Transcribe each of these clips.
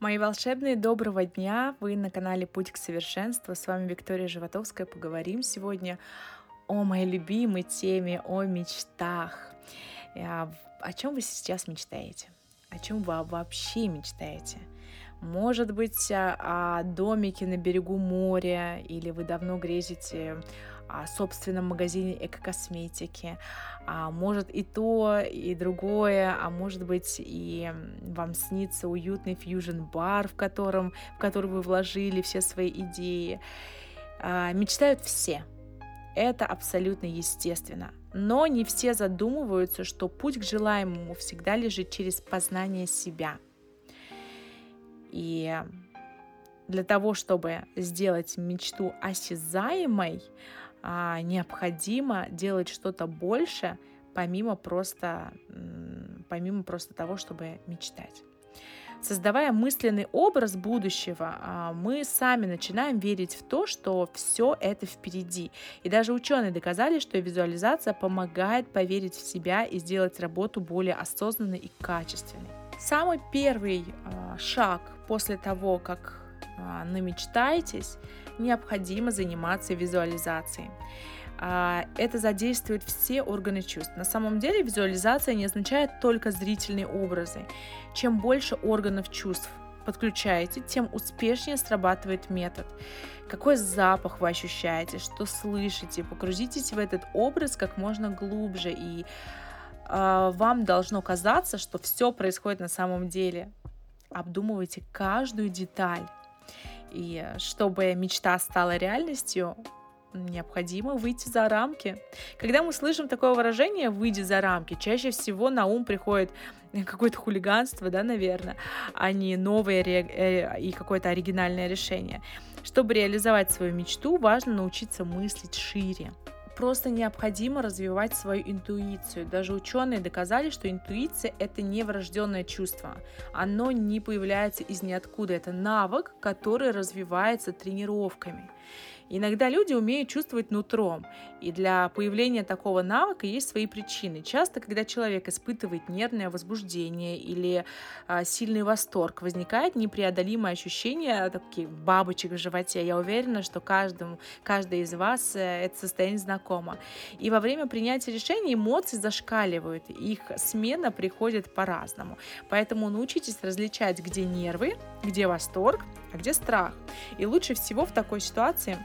Мои волшебные доброго дня! Вы на канале Путь к совершенству. С вами Виктория Животовская. Поговорим сегодня о моей любимой теме, о мечтах. А, о чем вы сейчас мечтаете? О чем вы вообще мечтаете? Может быть, о домике на берегу моря, или вы давно грезите о собственном магазине эко-косметики. А может и то, и другое, а может быть и вам снится уютный фьюжн-бар, в, котором, в который вы вложили все свои идеи. А, мечтают все. Это абсолютно естественно. Но не все задумываются, что путь к желаемому всегда лежит через познание себя. И для того, чтобы сделать мечту осязаемой, а, необходимо делать что-то больше, помимо просто, помимо просто того, чтобы мечтать. Создавая мысленный образ будущего, а, мы сами начинаем верить в то, что все это впереди. И даже ученые доказали, что визуализация помогает поверить в себя и сделать работу более осознанной и качественной. Самый первый а, шаг после того, как намечтаетесь, необходимо заниматься визуализацией. А, это задействует все органы чувств. На самом деле визуализация не означает только зрительные образы. Чем больше органов чувств подключаете, тем успешнее срабатывает метод. Какой запах вы ощущаете, что слышите, погрузитесь в этот образ как можно глубже, и э, вам должно казаться, что все происходит на самом деле. Обдумывайте каждую деталь. И чтобы мечта стала реальностью, необходимо выйти за рамки. Когда мы слышим такое выражение «выйди за рамки», чаще всего на ум приходит какое-то хулиганство, да, наверное, а не новое э, и какое-то оригинальное решение. Чтобы реализовать свою мечту, важно научиться мыслить шире просто необходимо развивать свою интуицию. Даже ученые доказали, что интуиция это не врожденное чувство. Оно не появляется из ниоткуда. Это навык, который развивается тренировками. Иногда люди умеют чувствовать нутром, и для появления такого навыка есть свои причины. Часто, когда человек испытывает нервное возбуждение или а, сильный восторг, возникает непреодолимое ощущение таких бабочек в животе. Я уверена, что каждому, каждый из вас э, это состояние знакомо. И во время принятия решений эмоции зашкаливают, их смена приходит по-разному. Поэтому научитесь различать, где нервы, где восторг, а где страх. И лучше всего в такой ситуации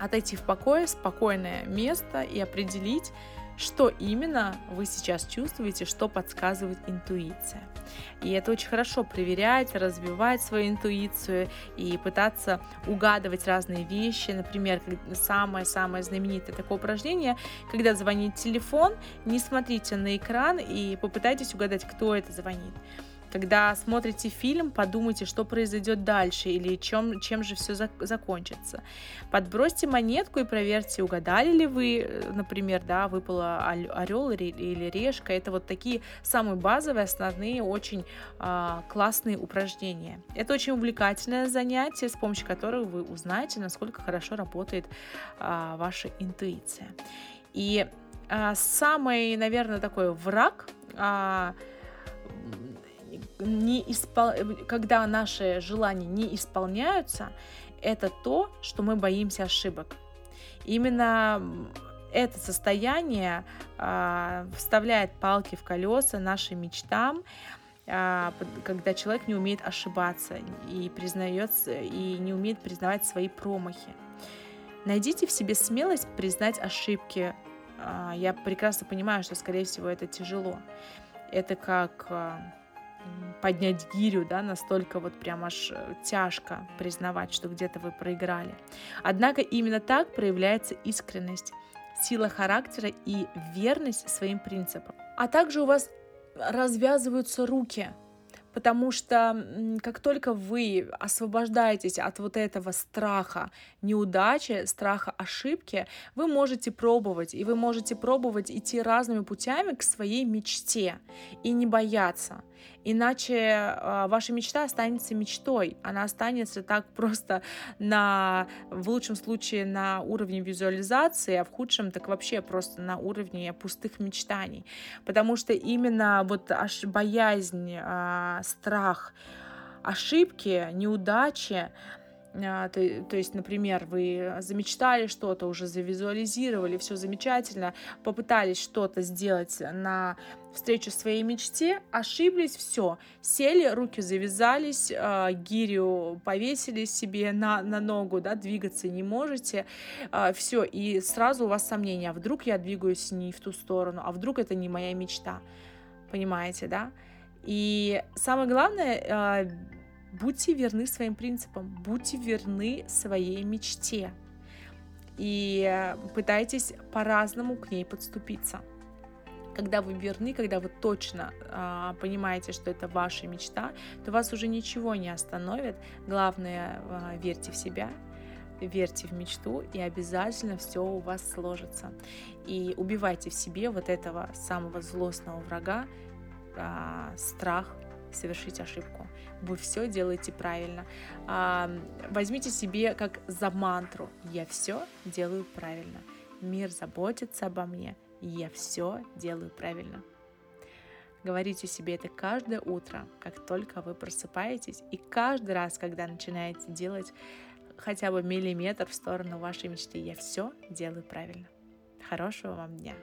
отойти в покое, спокойное место и определить, что именно вы сейчас чувствуете, что подсказывает интуиция. И это очень хорошо проверять, развивать свою интуицию и пытаться угадывать разные вещи. Например, самое-самое знаменитое такое упражнение, когда звонит телефон, не смотрите на экран и попытайтесь угадать, кто это звонит. Когда смотрите фильм, подумайте, что произойдет дальше или чем, чем же все зак- закончится. Подбросьте монетку и проверьте, угадали ли вы, например, да, выпало орел или решка. Это вот такие самые базовые, основные, очень а, классные упражнения. Это очень увлекательное занятие, с помощью которого вы узнаете, насколько хорошо работает а, ваша интуиция. И а, самый, наверное, такой враг а, не испол... когда наши желания не исполняются, это то, что мы боимся ошибок. Именно это состояние э, вставляет палки в колеса нашим мечтам, э, когда человек не умеет ошибаться и признается и не умеет признавать свои промахи. Найдите в себе смелость признать ошибки. Э, я прекрасно понимаю, что, скорее всего, это тяжело. Это как поднять гирю, да, настолько вот прям аж э, тяжко признавать, что где-то вы проиграли. Однако именно так проявляется искренность, сила характера и верность своим принципам. А также у вас развязываются руки – потому что как только вы освобождаетесь от вот этого страха неудачи, страха ошибки, вы можете пробовать, и вы можете пробовать идти разными путями к своей мечте и не бояться. Иначе э, ваша мечта останется мечтой, она останется так просто на, в лучшем случае на уровне визуализации, а в худшем так вообще просто на уровне пустых мечтаний, потому что именно вот аж боязнь, э, страх, ошибки, неудачи, а, то, то есть, например, вы замечтали что-то, уже завизуализировали, все замечательно, попытались что-то сделать на встречу своей мечте, ошиблись, все, сели, руки завязались, а, гирю повесили себе на, на ногу, да, двигаться не можете, а, все, и сразу у вас сомнения, а вдруг я двигаюсь не в ту сторону, а вдруг это не моя мечта, понимаете, да? И самое главное, будьте верны своим принципам, будьте верны своей мечте и пытайтесь по-разному к ней подступиться. Когда вы верны, когда вы точно а, понимаете, что это ваша мечта, то вас уже ничего не остановит. Главное, а, верьте в себя, верьте в мечту, и обязательно все у вас сложится. И убивайте в себе вот этого самого злостного врага, а, страх совершить ошибку. Вы все делаете правильно. А, возьмите себе как за мантру «Я все делаю правильно». Мир заботится обо мне, я все делаю правильно. Говорите себе это каждое утро, как только вы просыпаетесь, и каждый раз, когда начинаете делать хотя бы миллиметр в сторону вашей мечты. Я все делаю правильно. Хорошего вам дня!